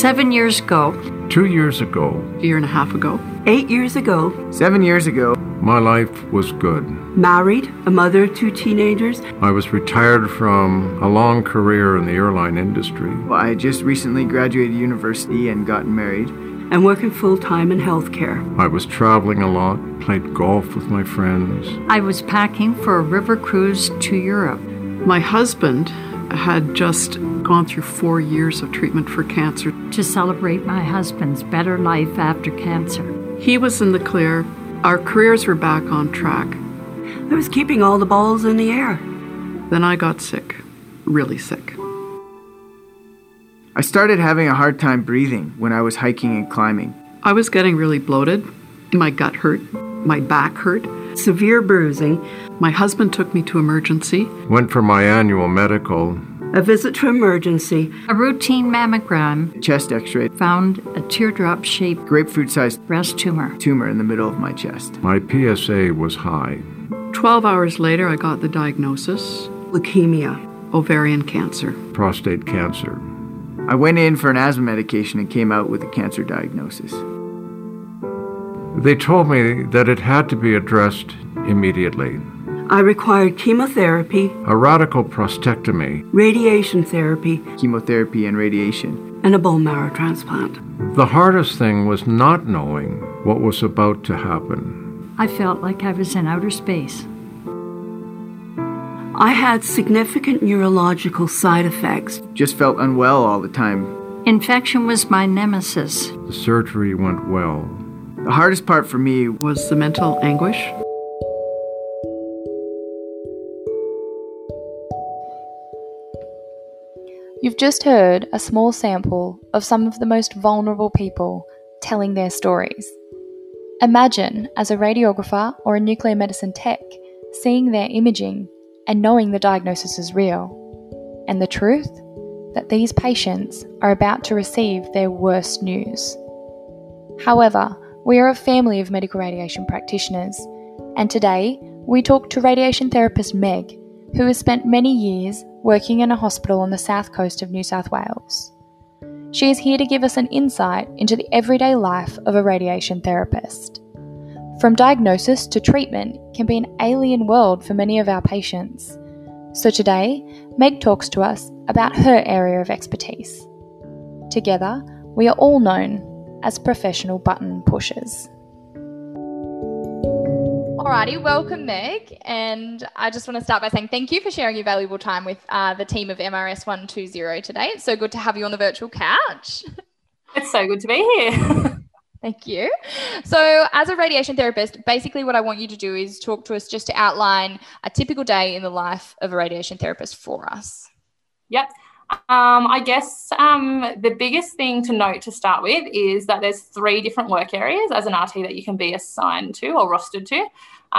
Seven years ago, Two years ago, A year and a half ago. Eight years ago, Seven years ago, my life was good. married, a mother of two teenagers, I was retired from a long career in the airline industry. I had just recently graduated university and gotten married. and working full time in healthcare. I was traveling a lot, played golf with my friends. I was packing for a river cruise to Europe. My husband had just gone through four years of treatment for cancer. To celebrate my husband's better life after cancer. He was in the clear. Our careers were back on track. I was keeping all the balls in the air. Then I got sick, really sick. I started having a hard time breathing when I was hiking and climbing. I was getting really bloated. My gut hurt. My back hurt. Severe bruising, My husband took me to emergency. Went for my annual medical. A visit to emergency, A routine mammogram Chest x ray, found a teardrop shaped grapefruit sized breast tumor. tumor in the middle of my chest. My PSA was high. 12 hours later, I got the diagnosis leukemia. ovarian cancer. prostate cancer. I went in for an asthma medication and came out with a cancer diagnosis. They told me that it had to be addressed immediately. I required chemotherapy, A radical prostatectomy. radiation therapy, Chemotherapy and radiation. and a bone marrow transplant. The hardest thing was not knowing what was about to happen. I felt like I was in outer space. I had significant neurological side effects. Just felt unwell all the time. Infection was my nemesis. The surgery went well. The hardest part for me Was the mental anguish. You've just heard a small sample of some of the most vulnerable people telling their stories. Imagine, as a radiographer or a nuclear medicine tech, seeing their imaging and knowing the diagnosis is real. And the truth? That these patients are about to receive their worst news. However, we are a family of medical radiation practitioners, and today we talk to radiation therapist Meg, who has spent many years working in a hospital on the south coast of New South Wales. She is here to give us an insight into the everyday life of a radiation therapist. From diagnosis to treatment can be an alien world for many of our patients. So today, Meg talks to us about her area of expertise. Together, we are all known as professional button pushers. Alrighty, welcome Meg, and I just want to start by saying thank you for sharing your valuable time with uh, the team of MRS 120 today. It's so good to have you on the virtual couch. It's so good to be here. Thank you. So, as a radiation therapist, basically what I want you to do is talk to us just to outline a typical day in the life of a radiation therapist for us. yep. Um, I guess um, the biggest thing to note to start with is that there's three different work areas as an RT that you can be assigned to or rostered to.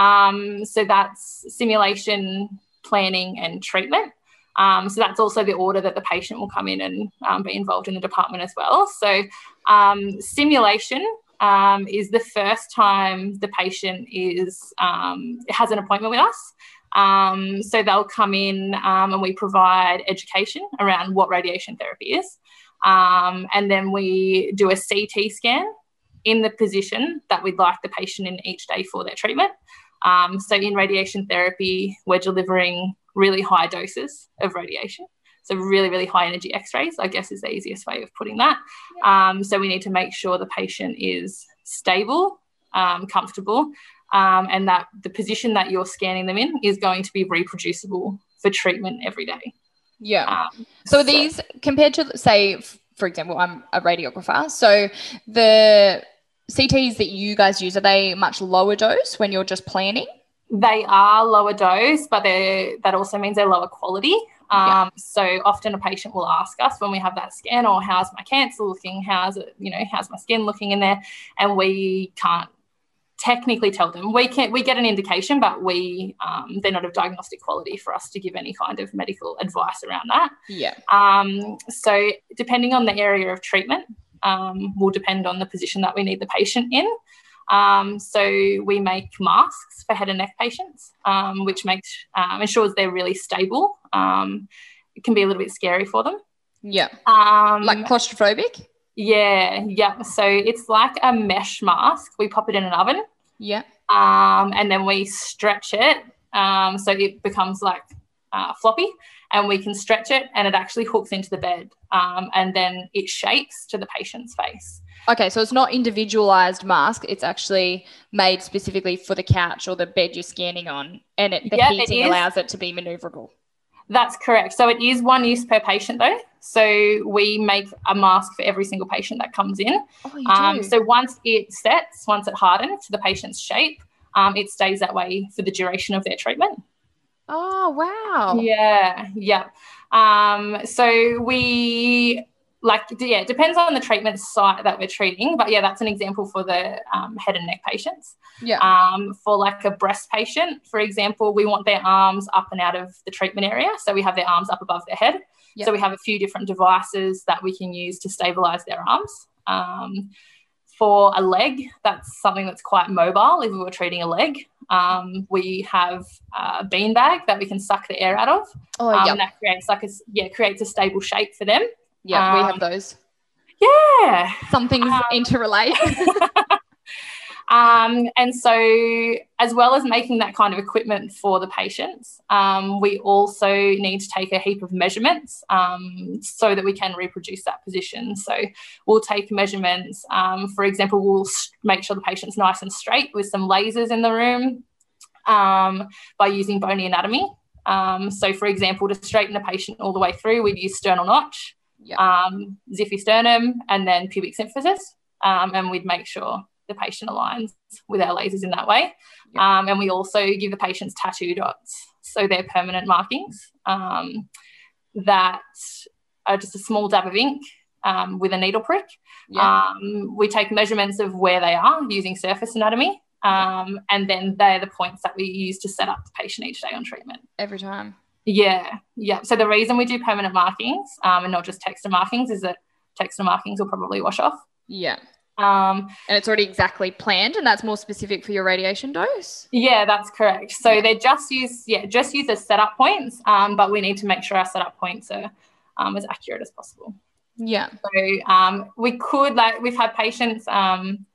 Um, so that's simulation, planning, and treatment. Um, so that's also the order that the patient will come in and um, be involved in the department as well. So um, simulation um, is the first time the patient is um, has an appointment with us. Um, so they'll come in um, and we provide education around what radiation therapy is. Um, and then we do a CT scan in the position that we'd like the patient in each day for their treatment. Um, so in radiation therapy, we're delivering really high doses of radiation. So really, really high energy X-rays, I guess is the easiest way of putting that. Um, so we need to make sure the patient is stable, um, comfortable, um, and that the position that you're scanning them in is going to be reproducible for treatment every day. Yeah. Um, So these compared to say, for example, I'm a radiographer. So the CTs that you guys use are they much lower dose when you're just planning? they are lower dose, but they that also means they're lower quality. Um, Yeah. So often a patient will ask us when we have that scan, or how's my cancer looking? How's it, you know, how's my skin looking in there? And we can't technically tell them. We can we get an indication, but we um, they're not of diagnostic quality for us to give any kind of medical advice around that. Yeah. Um, so depending on the area of treatment, um, will depend on the position that we need the patient in. Um, so we make masks for head and neck patients, um, which makes um, ensures they're really stable. Um, it can be a little bit scary for them. Yeah. Um, Like claustrophobic? Yeah, yeah. So it's like a mesh mask. We pop it in an oven. Yeah. Um, and then we stretch it um, so it becomes like uh, floppy and we can stretch it and it actually hooks into the bed um, and then it shapes to the patient's face. Okay, so it's not individualized mask. It's actually made specifically for the couch or the bed you're scanning on, and it, the Yeah, heating is. allows it to be maneuverable. That's correct. So it is one use per patient though. So we make a mask for every single patient that comes in. Oh, you Um, do. so once it sets, once it hardens to the patient's shape, um, it stays that way for the duration of their treatment. oh wow. Yeah, yeah. Um, so we like yeah, it depends on the treatment site that we're treating, but yeah, that's an example for the um, head and neck patients. Yeah. Um, for like a breast patient, for example, we want their arms up and out of the treatment area, so we have their arms up above their head. Yeah. So we have a few different devices that we can use to stabilize their arms. Um, for a leg, that's something that's quite mobile. If we were treating a leg, um, we have a bean bag that we can suck the air out of. oh Um, yeah. That creates like a yeah creates a stable shape for them. Yeah, we um, have those. Yeah. Some things um, interrelate. Um, and so, as well as making that kind of equipment for the patients, um, we also need to take a heap of measurements um, so that we can reproduce that position. So, we'll take measurements. Um, for example, we'll make sure the patient's nice and straight with some lasers in the room um, by using bony anatomy. Um, so, for example, to straighten the patient all the way through, we'd use sternal notch, Yeah. um, and then pubic symphysis. Um, and we'd make sure the patient aligns with our lasers in that way. Yeah. Um, and we also give the patients tattoo dots. So they're permanent markings um, that are just a small dab of ink um, with a needle prick. yeah. Um, we take measurements of where they are using surface anatomy. Um, and then they're the points that we use to set up the patient each day on treatment. Every time. Yeah, yeah. So the reason we do permanent markings um, and not just texta markings is that texta markings will probably wash off. Yeah. Um, And it's already exactly planned, and that's more specific for your radiation dose. yeah, that's correct. So Yeah. they're just use yeah just use as setup points, um, but we need to make sure our setup points are um, as accurate as possible. Yeah. So um, we could like we've had patients um,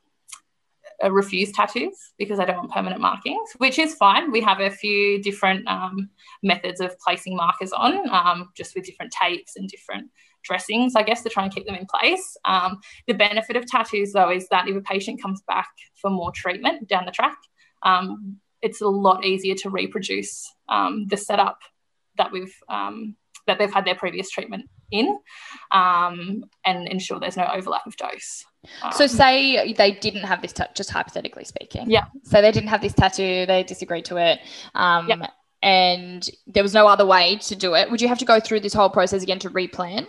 uh, refuse tattoos because they don't want permanent markings, which is fine. We have a few different um, methods of placing markers on, um, just with different tapes and different dressings, I guess, to try and keep them in place. Um, the benefit of tattoos, though, is that if a patient comes back for more treatment down the track, um, it's a lot easier to reproduce um, the setup that we've um, that they've had their previous treatment in, and ensure there's no overlap of dose. So Um, say they didn't have this, ta- just hypothetically speaking. Yeah. So they didn't have this tattoo. They disagreed to it. Um, Yep. And there was no other way to do it. Would you have to go through this whole process again to replan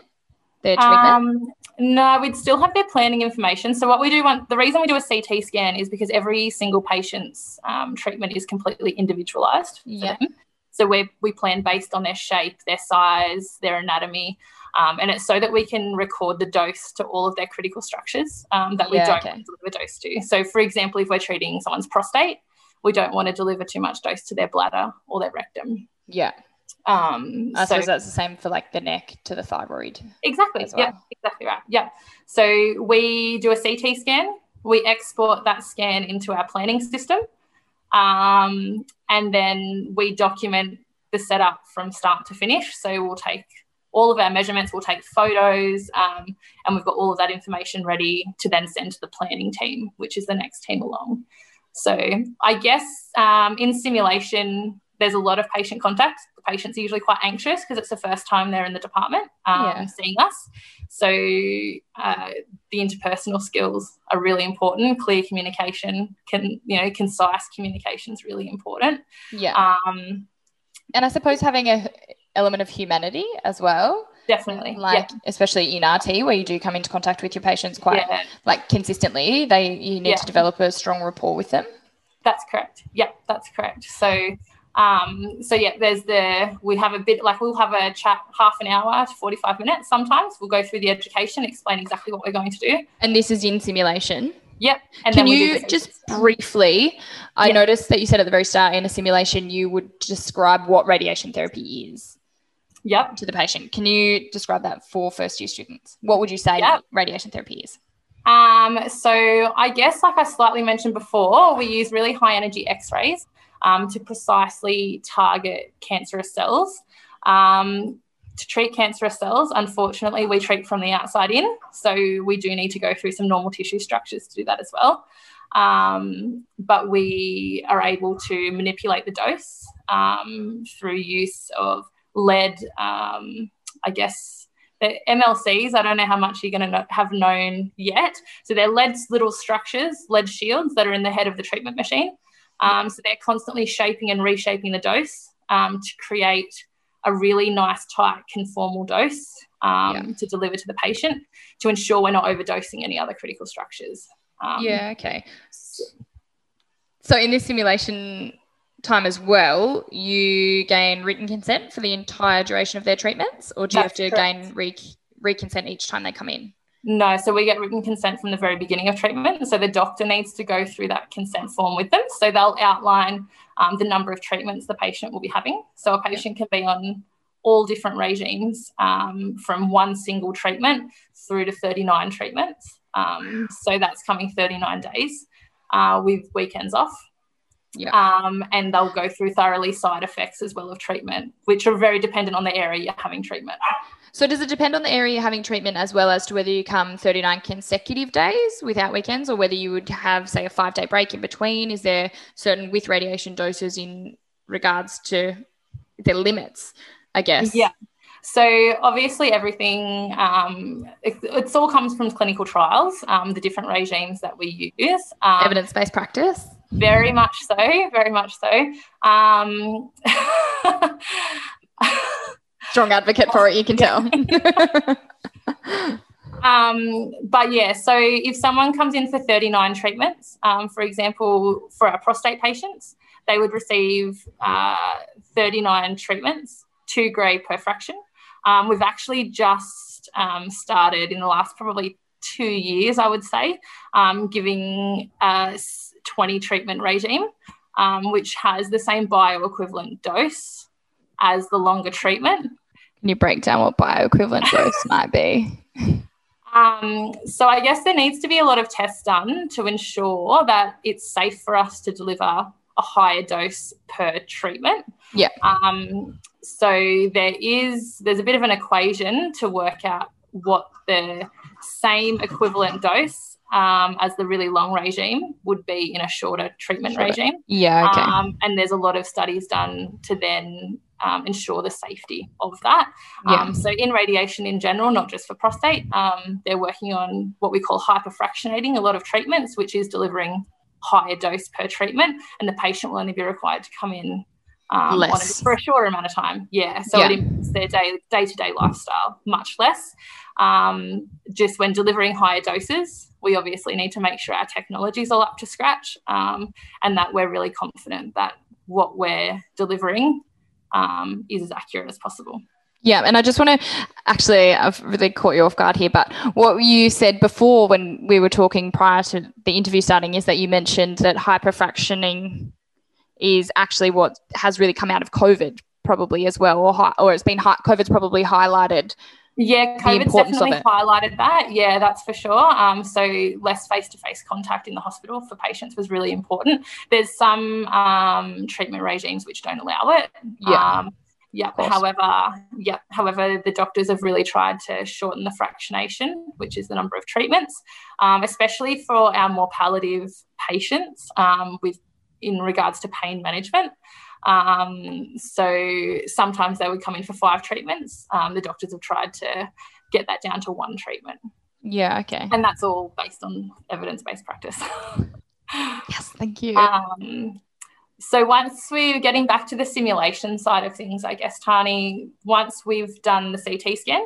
their treatment? Um, no, we'd still have their planning information. So what we do want, the reason we do a CT scan is because every single patient's um, treatment is completely individualised. for Yeah. them. So we we plan based on their shape, their size, their anatomy, um, and it's so that we can record the dose to all of their critical structures um, that we Yeah, don't okay. want to deliver dose to. So, for example, if we're treating someone's prostate, we don't want to deliver too much dose to their bladder or their rectum. yeah. Um, I so suppose that's the same for like the neck to the thyroid. Exactly. as Yeah, exactly right. Yeah. So we do a CT scan. We export that scan into our planning system, um, and then we document the setup from start to finish. So we'll take all of our measurements, we'll take photos, um, and we've got all of that information ready to then send to the planning team, which is the next team along. So I guess um, in simulation, there's a lot of patient contact. The patient's are usually quite anxious because it's the first time they're in the department um, Yeah. seeing us. So uh, the interpersonal skills are really important. Clear communication, can you know, concise communication is really important. Yeah. Um, and I suppose having a element of humanity as well. definitely, Like especially in RT where you do come into contact with your patients quite yeah, like consistently. They you need Yeah. to develop a strong rapport with them. that's correct. Yeah, that's correct. So. Um, so yeah, there's the we have a bit like we'll have a chat half an hour to 45 minutes sometimes. We'll go through the education, explain exactly what we're going to do. And this is in simulation. Yep. And Can then you just briefly? I Yeah. noticed that you said at the very start in a simulation you would describe what radiation therapy is. Yep. to the patient. Can you describe that for first year students? What would you say Yep. radiation therapy is? Um, so I guess, like I slightly mentioned before, we use really high energy X-rays um, to precisely target cancerous cells. Um, to treat cancerous cells, unfortunately, we treat from the outside in, so we do need to go through some normal tissue structures to do that as well. Um, but we are able to manipulate the dose um, through use of lead, um, I guess, the MLCs, I don't know how much you're going to know, have known yet. So they're lead little structures, lead shields that are in the head of the treatment machine. Um, so they're constantly shaping and reshaping the dose um, to create a really nice, tight, conformal dose um, Yeah. to deliver to the patient to ensure we're not overdosing any other critical structures. Um, yeah, okay. So in this simulation time as well, you gain written consent for the entire duration of their treatments, or do you That's have to correct. gain re- reconsent each time they come in? No, so we get written consent from the very beginning of treatment. So the doctor needs to go through that consent form with them. So they'll outline um, the number of treatments the patient will be having. So a patient can be on all different regimes um, from one single treatment through to 39 treatments. Um, so that's coming 39 days uh, with weekends off. Yeah. Um, and they'll go through thoroughly side effects as well of treatment, which are very dependent on the area you're having treatment. So does it depend on the area you're having treatment as well as to whether you come 39 consecutive days without weekends or whether you would have, say, a five day break in between? Is there certain with radiation doses in regards to their limits, I guess? Yeah. So obviously, everything um, it, it's all comes from clinical trials, um, the different regimes that we use. Um, Evidence based practice? Very much so. Very much so. Um, Strong advocate for it, you can tell. Um, but yeah, so if someone comes in for 39 treatments, um, for example, for our prostate patients, they would receive uh, 39 treatments, two grey per fraction. Um, we've actually just um, started in the last probably two years, I would say, um, giving a 20 treatment regime, um, which has the same bioequivalent dose as the longer treatment. Can you break down what bioequivalent dose might be? Um, so I guess there needs to be a lot of tests done to ensure that it's safe for us to deliver a higher dose per treatment. Yeah. Um, so there is there's a bit of an equation to work out what the same equivalent dose um, as the really long regime would be in a shorter treatment Shorter. regime. Yeah, okay. Um, and there's a lot of studies done to then um, ensure the safety of that. Yeah. Um, so in radiation in general, not just for prostate, um, they're working on what we call hyperfractionating a lot of treatments, which is delivering higher dose per treatment, and the patient will only be required to come in um, a, for a shorter amount of time. Yeah, so Yeah. it impacts their day day to day lifestyle much less. Um, just when delivering higher doses, we obviously need to make sure our technology is all up to scratch, um, and that we're really confident that what we're delivering um, is as accurate as possible. Yeah, and I just want to actually, I've really caught you off guard here, but what you said before when we were talking prior to the interview starting is that you mentioned that hyperfractioning is actually what has really come out of COVID, probably as well, or or it's been COVID's probably highlighted. Yeah, COVID's definitely highlighted that. Yeah, that's for sure. Um, so less face-to-face contact in the hospital for patients was really important. There's some um, treatment regimes which don't allow it. Yeah. Um, yeah. However, yeah. However, the doctors have really tried to shorten the fractionation, which is the number of treatments, um, especially for our more palliative patients um, with in regards to pain management. Um, so sometimes they would come in for five treatments. Um, the doctors have tried to get that down to one treatment, Yeah, okay. and that's all based on evidence-based practice. Yes, thank you. Um, so once we're getting back to the simulation side of things, I guess, Tani, once we've done the CT scan,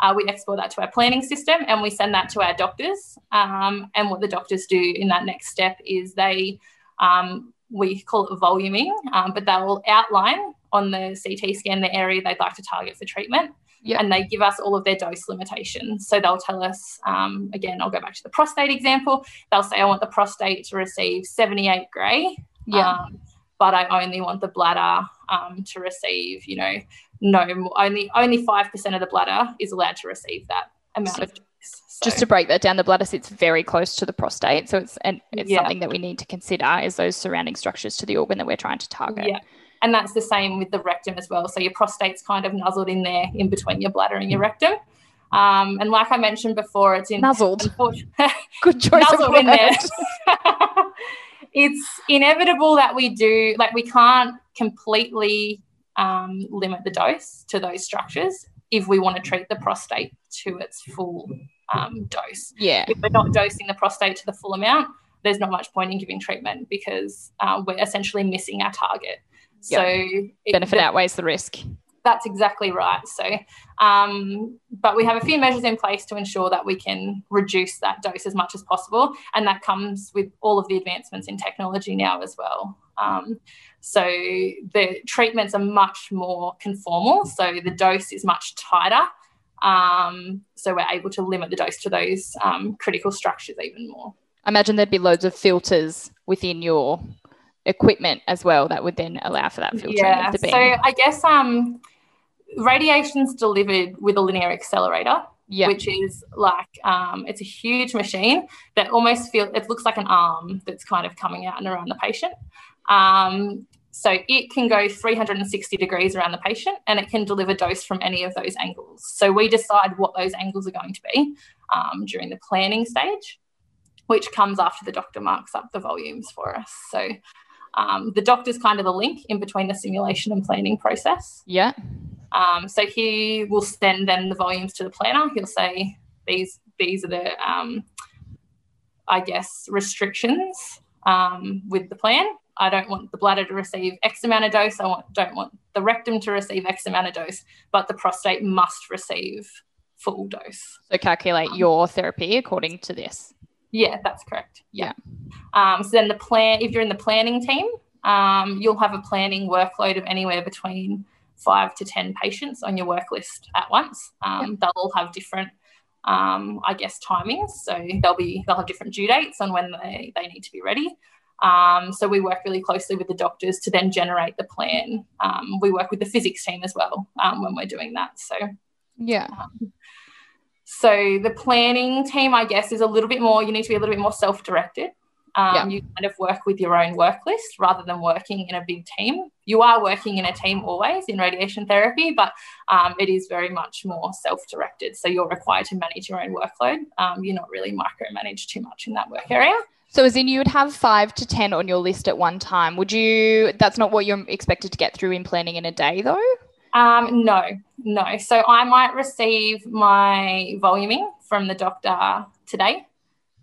uh, we export that to our planning system and we send that to our doctors. Um, and what the doctors do in that next step is they, um, we call it voluming, um, but they'll outline on the CT scan the area they'd like to target for treatment. Yeah. And they give us all of their dose limitations. So they'll tell us, um, again, I'll go back to the prostate example. They'll say, I want the prostate to receive 78 grey. Yeah. Um, but I only want the bladder um, to receive, you know, no, only only five percent of the bladder is allowed to receive that amount So of. So, Just to break that down, the bladder sits very close to the prostate, so it's and it's Yeah. something that we need to consider is those surrounding structures to the organ that we're trying to target. yeah, and that's the same with the rectum as well. So your prostate's kind of nuzzled in there in between your bladder and your rectum. Um, and like I mentioned before, it's in Nuzzled. Good choice of nuzzled there. word. it's inevitable that we do like we can't completely um, limit the dose to those structures if we want to treat the prostate to its full um, dose. Yeah. If we're not dosing the prostate to the full amount, there's not much point in giving treatment because uh, we're essentially missing our target. So it- Benefit the- outweighs the risk. That's exactly right. So, um, but we have a few measures in place to ensure that we can reduce that dose as much as possible, and that comes with all of the advancements in technology now as well. Um, so the treatments are much more conformal, so the dose is much tighter. Um, so we're able to limit the dose to those um, critical structures even more. I imagine there'd be loads of filters within your equipment as well that would then allow for that filtering yeah. of the beam. So I guess um, radiation's delivered with a linear accelerator. yeah. which is like um, it's a huge machine that almost feels it looks like an arm that's kind of coming out and around the patient. Um, so it can go 360 degrees around the patient and it can deliver dose from any of those angles. So we decide what those angles are going to be um, during the planning stage, which comes after the doctor marks up the volumes for us. So um, the doctor's kind of the link in between the simulation and planning process. yeah. Um, so he will send then the volumes to the planner. He'll say these these are the um, I guess restrictions um, with the plan. I don't want the bladder to receive X amount of dose. I want, don't want the rectum to receive X amount of dose, but the prostate must receive full dose. So calculate your therapy according to this. Yeah, that's correct. Yeah. Um, so then the plan, if you're in the planning team, um, you'll have a planning workload of anywhere between five to 10 patients on your work list at once. Um, They'll all have different, um, I guess, timings. So they'll be, they'll have different due dates on when they, they need to be ready. Um, so we work really closely with the doctors to then generate the plan. Um, we work with the physics team as well um, when we're doing that. So Yeah. so the planning team, I guess, is a little bit more. You need to be a little bit more self-directed. Um, Yeah. You kind of work with your own work list rather than working in a big team. You are working in a team always in radiation therapy, but um, it is very much more self-directed. So you're required to manage your own workload. Um, you're not really micromanaged too much in that work area. So as in you would have five to ten on your list at one time. Would you that's not what you're expected to get through in planning in a day though? Um, no, no. So I might receive my voluming from the doctor today,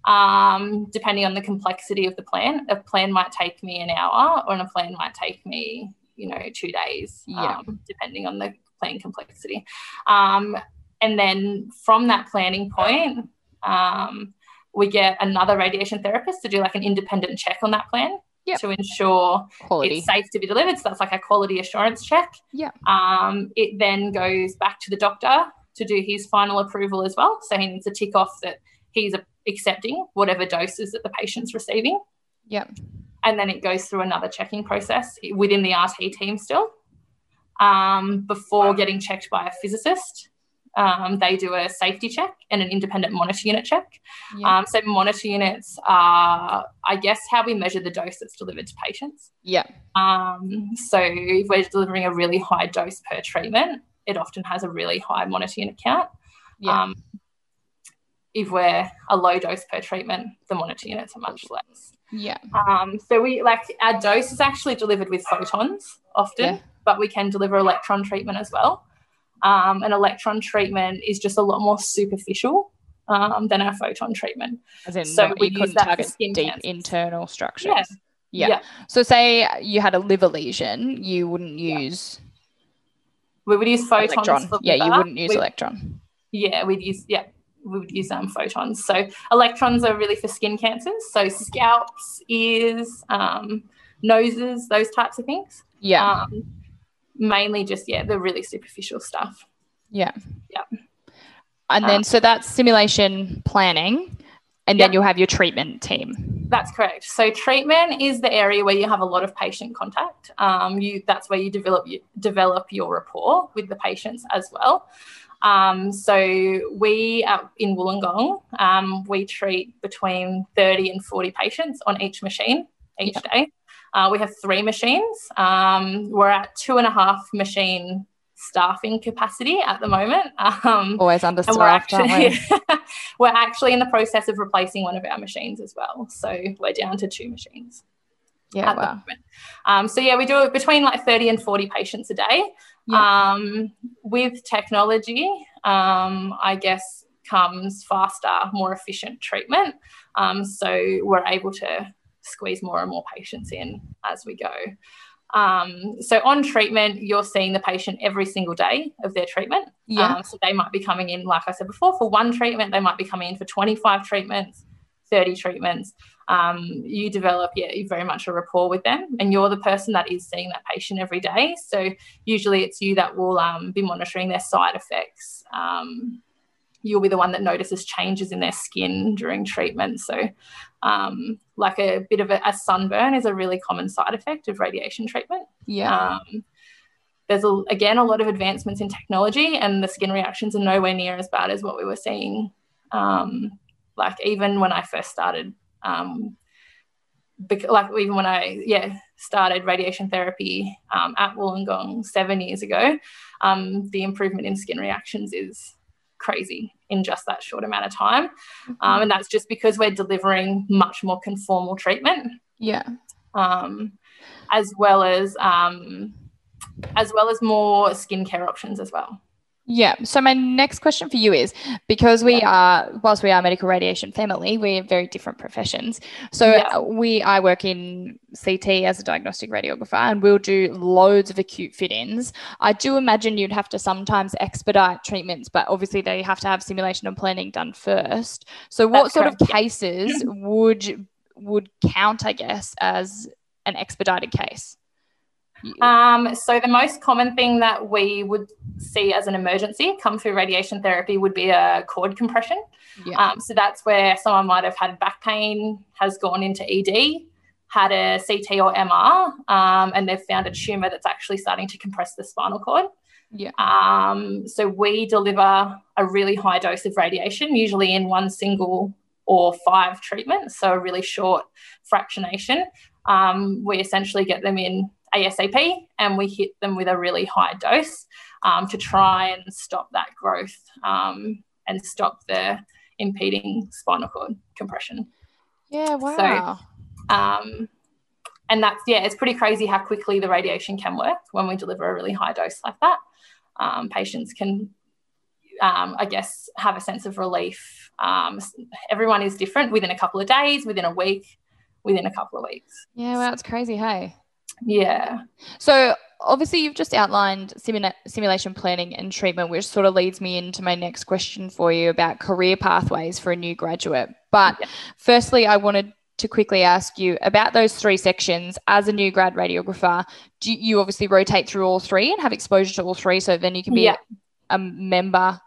um, depending on the complexity of the plan. A plan might take me an hour, or a plan might take me, you know, two days, Yeah. um, depending on the plan complexity. Um, and then from that planning point, um, we get another radiation therapist to do like an independent check on that plan Yep. to ensure Quality. it's safe to be delivered. So that's like a quality assurance check. Yeah. Um, it then goes back to the doctor to do his final approval as well. So he needs to tick off that he's accepting whatever doses that the patient's receiving. Yeah. And then it goes through another checking process within the RT team still um, before getting checked by a physicist. Um, they do a safety check and an independent monitor unit check. Yeah. Um, so monitor units are, I guess, how we measure the dose that's delivered to patients. yeah. Um, so if we're delivering a really high dose per treatment, it often has a really high monitor unit count. Yeah. If we're a low dose per treatment, the monitor units are much less. Yeah. Um, so we like our dose is actually delivered with photons often, Yeah. but we can deliver electron treatment as well. Um, an electron treatment is just a lot more superficial um, than our photon treatment. As in So we use couldn't that for target skin deep cancers. internal structures. Yeah. Yeah. Yeah. So say you had a liver lesion, you wouldn't use We would use photons. electron. Yeah, you wouldn't use We- electron. yeah, we'd use yeah, we would use um, photons. So electrons are really for skin cancers. So scalps, ears, um, noses, those types of things. Yeah. Um, mainly just yeah, the really superficial stuff. yeah. yeah. And then so that's simulation planning, and then Yeah. you'll have your treatment team. That's correct. So treatment is the area where you have a lot of patient contact. Um, you that's where you develop you develop your rapport with the patients as well. Um, so we at, in Wollongong, um, we treat between 30 and 40 patients on each machine each yep. day. Uh, we have three machines. Um, we're at two and a half machine staffing capacity at the moment. Um, Always understaffed, we're actually, we? we're actually in the process of replacing one of our machines as well. So we're down to two machines. Yeah, wow. Um, so yeah, we do it between like 30 and 40 patients a day. Yeah. Um, with technology, um, I guess comes faster, more efficient treatment. Um, so we're able to squeeze more and more patients in as we go. Um, so on treatment, you're seeing the patient every single day of their treatment. Yeah. Um, so they might be coming in, like I said before, for one treatment. They might be coming in for 25 treatments, 30 treatments. Um, you develop, yeah, very much a rapport with them, and you're the person that is seeing that patient every day. So usually it's you that will um, be monitoring their side effects. Um, you'll be the one that notices changes in their skin during treatment. So um, like a bit of a, a, sunburn is a really common side effect of radiation treatment. Yeah. Um, there's a, again a lot of advancements in technology, and the skin reactions are nowhere near as bad as what we were seeing. Um, like even when I first started, um, bec- like even when I yeah started radiation therapy um, at Wollongong seven years ago, um, the improvement in skin reactions is crazy in just that short amount of time. Mm-hmm. Um, and that's just because we're delivering much more conformal treatment. Yeah. Um, as well as um, as well as more skincare options as well. Yeah. So my next question for you is because we are, whilst we are medical radiation family, we're very different professions. So yeah. Uh, we, I work in CT as a diagnostic radiographer, and we'll do loads of acute fit-ins. I do imagine you'd have to sometimes expedite treatments, but obviously they have to have simulation and planning done first. So what That's sort correct. of cases would would count, I guess, as an expedited case? Um, so the most common thing that we would see as an emergency come through radiation therapy would be a cord compression. Yeah. Um, so that's where someone might have had back pain, has gone into ED, had a CT or MR, um, and they've found a tumor that's actually starting to compress the spinal cord. Yeah. Um, so we deliver a really high dose of radiation, usually in one single or five treatments, so a really short fractionation. Um, we essentially get them in ASAP and we hit them with a really high dose um, to try and stop that growth um, and stop the impeding spinal cord compression. Yeah, wow. So, um, and that's, yeah, it's pretty crazy how quickly the radiation can work when we deliver a really high dose like that. Um, patients can, um, I guess, have a sense of relief. Um, everyone is different within a couple of days, within a week, within a couple of weeks. Yeah, well, it's crazy, hey? Yeah. So obviously you've just outlined simula- simulation planning and treatment, which sort of leads me into my next question for you about career pathways for a new graduate. But yeah. firstly, I wanted to quickly ask you about those three sections as a new grad radiographer. Do you obviously rotate through all three and have exposure to all three, so then you can be yeah. a, a member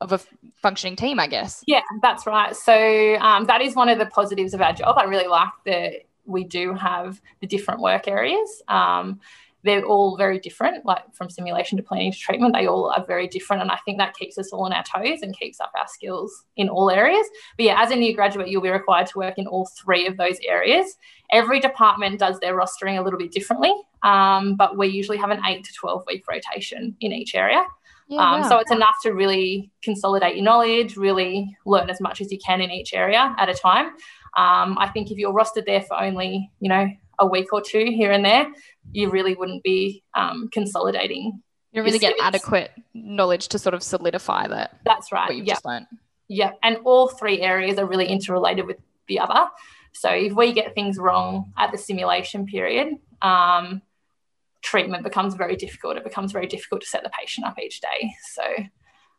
of a functioning team, I guess. Yeah, that's right. So um, that is one of the positives of our job. I really like the we do have the different work areas. Um, they're all very different, like from simulation to planning to treatment. They all are very different. And I think that keeps us all on our toes and keeps up our skills in all areas. But yeah, as a new graduate, you'll be required to work in all three of those areas. Every department does their rostering a little bit differently, um, but we usually have an eight to 12 week rotation in each area. Yeah, um, So it's enough to really consolidate your knowledge, really learn as much as you can in each area at a time. Um, I think if you're rostered there for only, you know, a week or two here and there, you really wouldn't be um, consolidating. You really get adequate knowledge to sort of solidify that. That's right. What you've yep. just learned. Yeah, and all three areas are really interrelated with the other. So if we get things wrong at the simulation period, um, treatment becomes very difficult. It becomes very difficult to set the patient up each day. So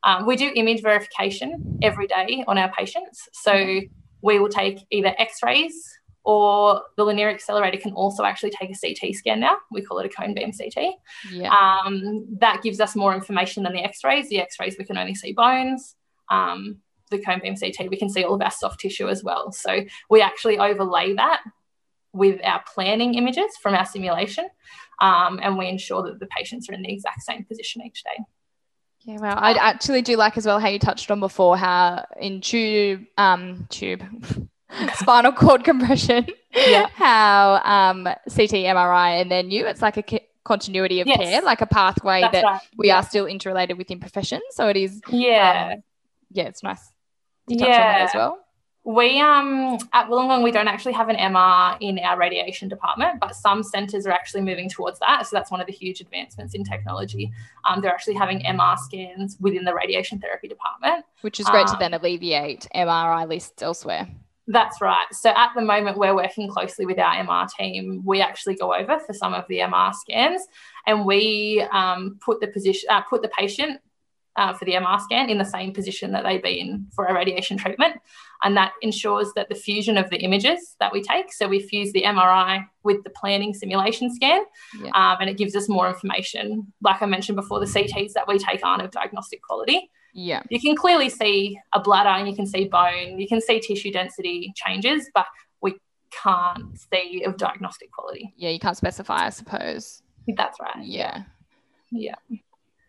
um, we do image verification every day on our patients. So we will take either x-rays or the linear accelerator can also actually take a CT scan now. We call it a cone beam CT. Yeah. Um, that gives us more information than the x-rays. The x-rays, we can only see bones. Um, the cone beam CT, we can see all of our soft tissue as well. So we actually overlay that with our planning images from our simulation, um, and we ensure that the patients are in the exact same position each day. Yeah, well, I actually do like as well how you touched on before how in tube, um, tube, spinal cord compression, yeah. how um, CT, MRI, and then you, it's like a continuity of yes. care, like a pathway That's that right. we yeah. are still interrelated within professions. So it is, yeah, um, yeah, it's nice To touch yeah. as well. We um at Wollongong we don't actually have an MR in our radiation department, but some centres are actually moving towards that. So that's one of the huge advancements in technology. Um, they're actually having MR scans within the radiation therapy department, which is great um, to then alleviate MRI lists elsewhere. That's right. So at the moment, we're working closely with our MR team. We actually go over for some of the MR scans, and we um, put the position, uh, put the patient uh, for the MR scan in the same position that they'd be in for a radiation treatment. And that ensures that the fusion of the images that we take, so we fuse the MRI with the planning simulation scan, yeah. um, and it gives us more information. Like I mentioned before, the CTs that we take aren't of diagnostic quality. Yeah. You can clearly see a bladder and you can see bone, you can see tissue density changes, but we can't see of diagnostic quality. Yeah, you can't specify, I suppose. That's right. Yeah. Yeah.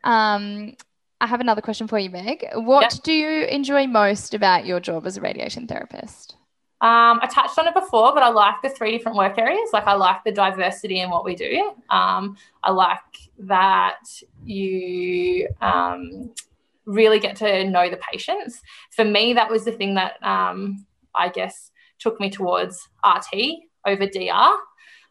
Um, I have another question for you, Meg. What yep. do you enjoy most about your job as a radiation therapist? Um, I touched on it before, but I like the three different work areas. Like I like the diversity in what we do. Um, I like that you um, really get to know the patients. For me, that was the thing that um, I guess took me towards RT over DR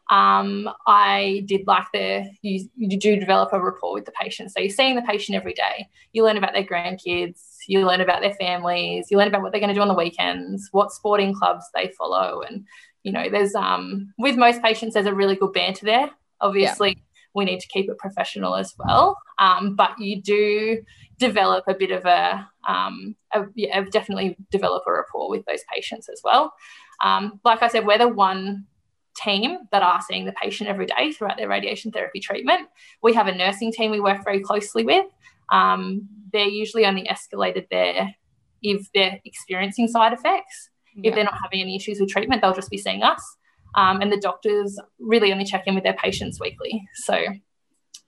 um, I did like the you, you do develop a rapport with the patient. So you're seeing the patient every day. You learn about their grandkids, you learn about their families, you learn about what they're going to do on the weekends, what sporting clubs they follow, and you know, there's um with most patients there's a really good banter there. Obviously, yeah. we need to keep it professional as well, um, but you do develop a bit of a, um, a yeah, definitely develop a rapport with those patients as well. Um, like I said, we're the one team that are seeing the patient every day throughout their radiation therapy treatment. We have a nursing team we work very closely with. Um, they're usually only escalated there if they're experiencing side effects. Yeah. If they're not having any issues with treatment, they'll just be seeing us. Um, and the doctors really only check in with their patients weekly. So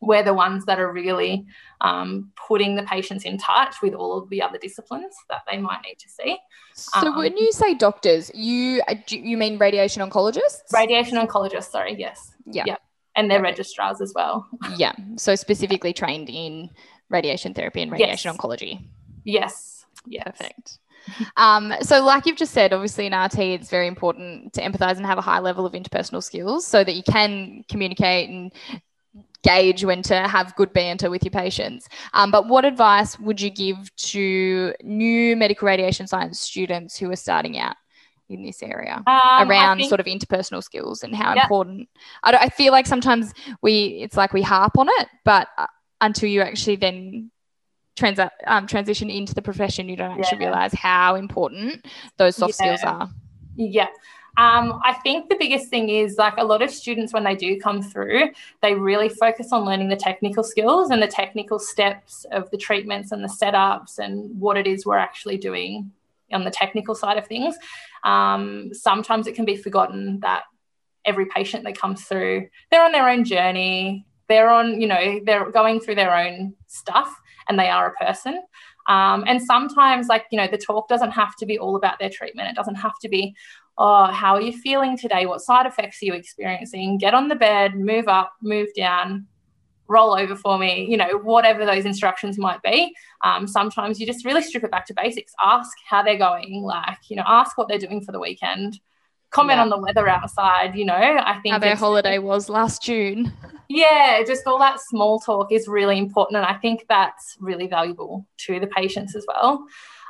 we're the ones that are really um, putting the patients in touch with all of the other disciplines that they might need to see. So um, when you say doctors, you uh, you mean radiation oncologists? Radiation oncologists, sorry, yes. Yeah. And they're okay. registrars as well. Yeah. So specifically trained in radiation therapy and radiation yes. oncology. Yes. Yes. Perfect. Um, so, like you've just said, obviously in RT, it's very important to empathize and have a high level of interpersonal skills so that you can communicate and gauge when to have good banter with your patients. Um, but what advice would you give to new medical radiation science students who are starting out? in this area um, around think, sort of interpersonal skills and how yeah. important I, I, feel like sometimes we it's like we harp on it but uh, until you actually then trans- um, transition into the profession you don't actually yeah. realize how important those soft yeah. skills are yeah um, I think the biggest thing is like a lot of students, when they do come through, they really focus on learning the technical skills and the technical steps of the treatments and the setups and what it is we're actually doing on the technical side of things. Um, sometimes it can be forgotten that every patient that comes through, they're on their own journey. They're on, you know, they're going through their own stuff and they are a person. Um, and sometimes, like, you know, the talk doesn't have to be all about their treatment. It doesn't have to be, oh, how are you feeling today? What side effects are you experiencing? Get on the bed, move up, move down, roll over for me, you know, whatever those instructions might be. Um, sometimes you just really strip it back to basics. Ask how they're going, like, you know, ask what they're doing for the weekend. Comment yeah. on the weather outside, you know. I think how their holiday was last June. Yeah, just all that small talk is really important. And I think that's really valuable to the patients as well.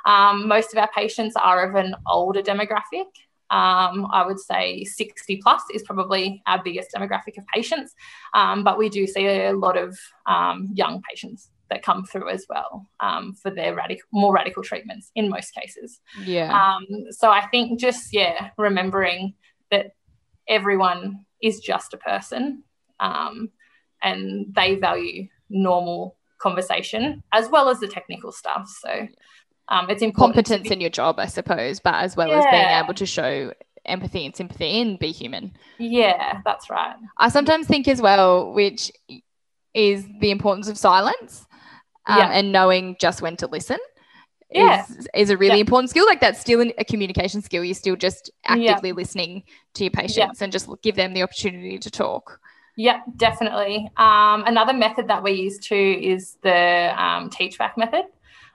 Um, most of our patients are of an older demographic. Um, I would say 60 plus is probably our biggest demographic of patients, um, but we do see a lot of um, young patients that come through as well um, for their radical, more radical treatments in most cases. Yeah. Um, so I think just yeah, remembering that everyone is just a person, um, and they value normal conversation as well as the technical stuff. So Um, it's important. Competence be- in your job, I suppose, but as well as being able to show empathy and sympathy and be human. Yeah, that's right. I sometimes think as well, which is the importance of silence um, Yeah. and knowing just when to listen. Yeah. Is, is a really Yeah. important skill. Like that's still a communication skill. You're still just Yeah. actively listening to your patients and just give them the opportunity to talk. Yeah, definitely. Um, another method that we use too is the um, teach back method.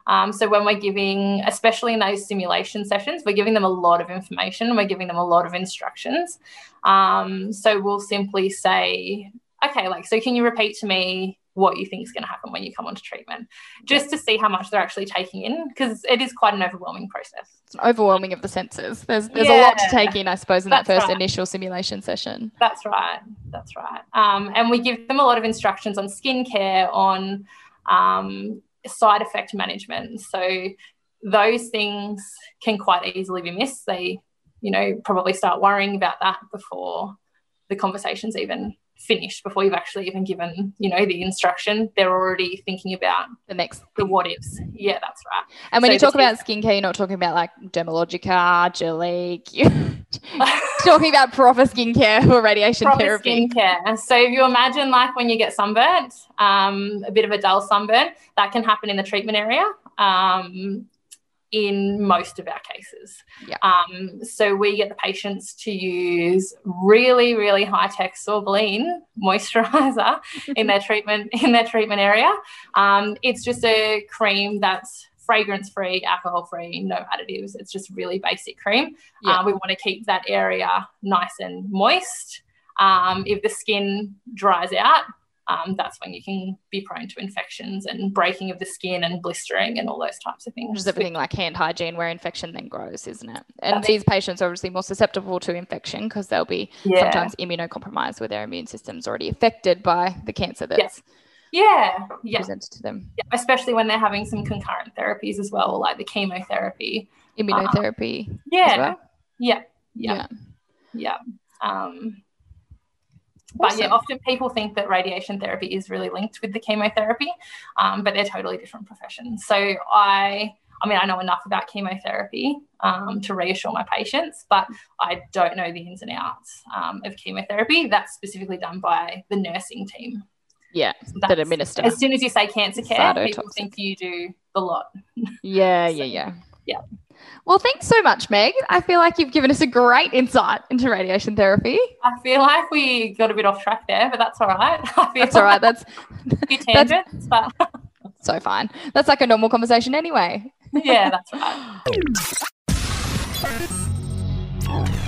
Um, so when we're giving, especially in those simulation sessions, we're giving them a lot of information. We're giving them a lot of instructions. Um, so we'll simply say, okay, like, so can you repeat to me what you think is going to happen when you come onto treatment, just to see how much they're actually taking in, because it is quite an overwhelming process. It's overwhelming of the senses. There's there's a lot to take in, I suppose, in that first right. initial simulation session. That's right. That's right. Um, and we give them a lot of instructions on skincare, on um, side effect management. So those things can quite easily be missed. They, you know, probably start worrying about that before the conversation's even finished, before you've actually even given, you know, the instruction. They're already thinking about The next the what ifs. Yeah, that's right. And when So you talk about skincare, you're not talking about like Dermalogica, Jurlique. You're talking about proper skincare for radiation proper therapy. skincare. So if you imagine like when you get sunburnt, um, a bit of a dull sunburn, that can happen in the treatment area. Um, in most of our cases. Yeah. Um, so we get the patients to use really, really high tech Sorbolene moisturizer in their treatment in their treatment area. Um, it's just a cream that's fragrance free, alcohol free, no additives. It's just really basic cream. Yeah. Uh, we want to keep that area nice and moist. Um, if the skin dries out, um, that's when you can be prone to infections and breaking of the skin and blistering and all those types of things. Which is everything like hand hygiene where infection then grows, isn't it? And That's- these patients are obviously more susceptible to infection because they'll be Yeah. sometimes immunocompromised where their immune system's already affected by the cancer that's Yeah, yeah, presented to them. yeah, especially when they're having some concurrent therapies as well, like the chemotherapy. Immunotherapy. as Yeah, well. yeah, yeah, yeah. Um, but yeah, often people think that radiation therapy is really linked with the chemotherapy, um, but they're totally different professions. So I, I mean, I know enough about chemotherapy um, to reassure my patients, but I don't know the ins and outs um, of chemotherapy. That's specifically done by the nursing team. Yeah. That That's- administer. As soon as you say cancer care, people think you do the lot. Yeah, yeah, yeah. Yeah. Well, thanks so much, Meg. I feel like you've given us a great insight into radiation therapy. I feel like we got a bit off track there, but that's all right. That's all right. That's a few tangents, that's, but so fine. That's like a normal conversation anyway. yeah, that's right.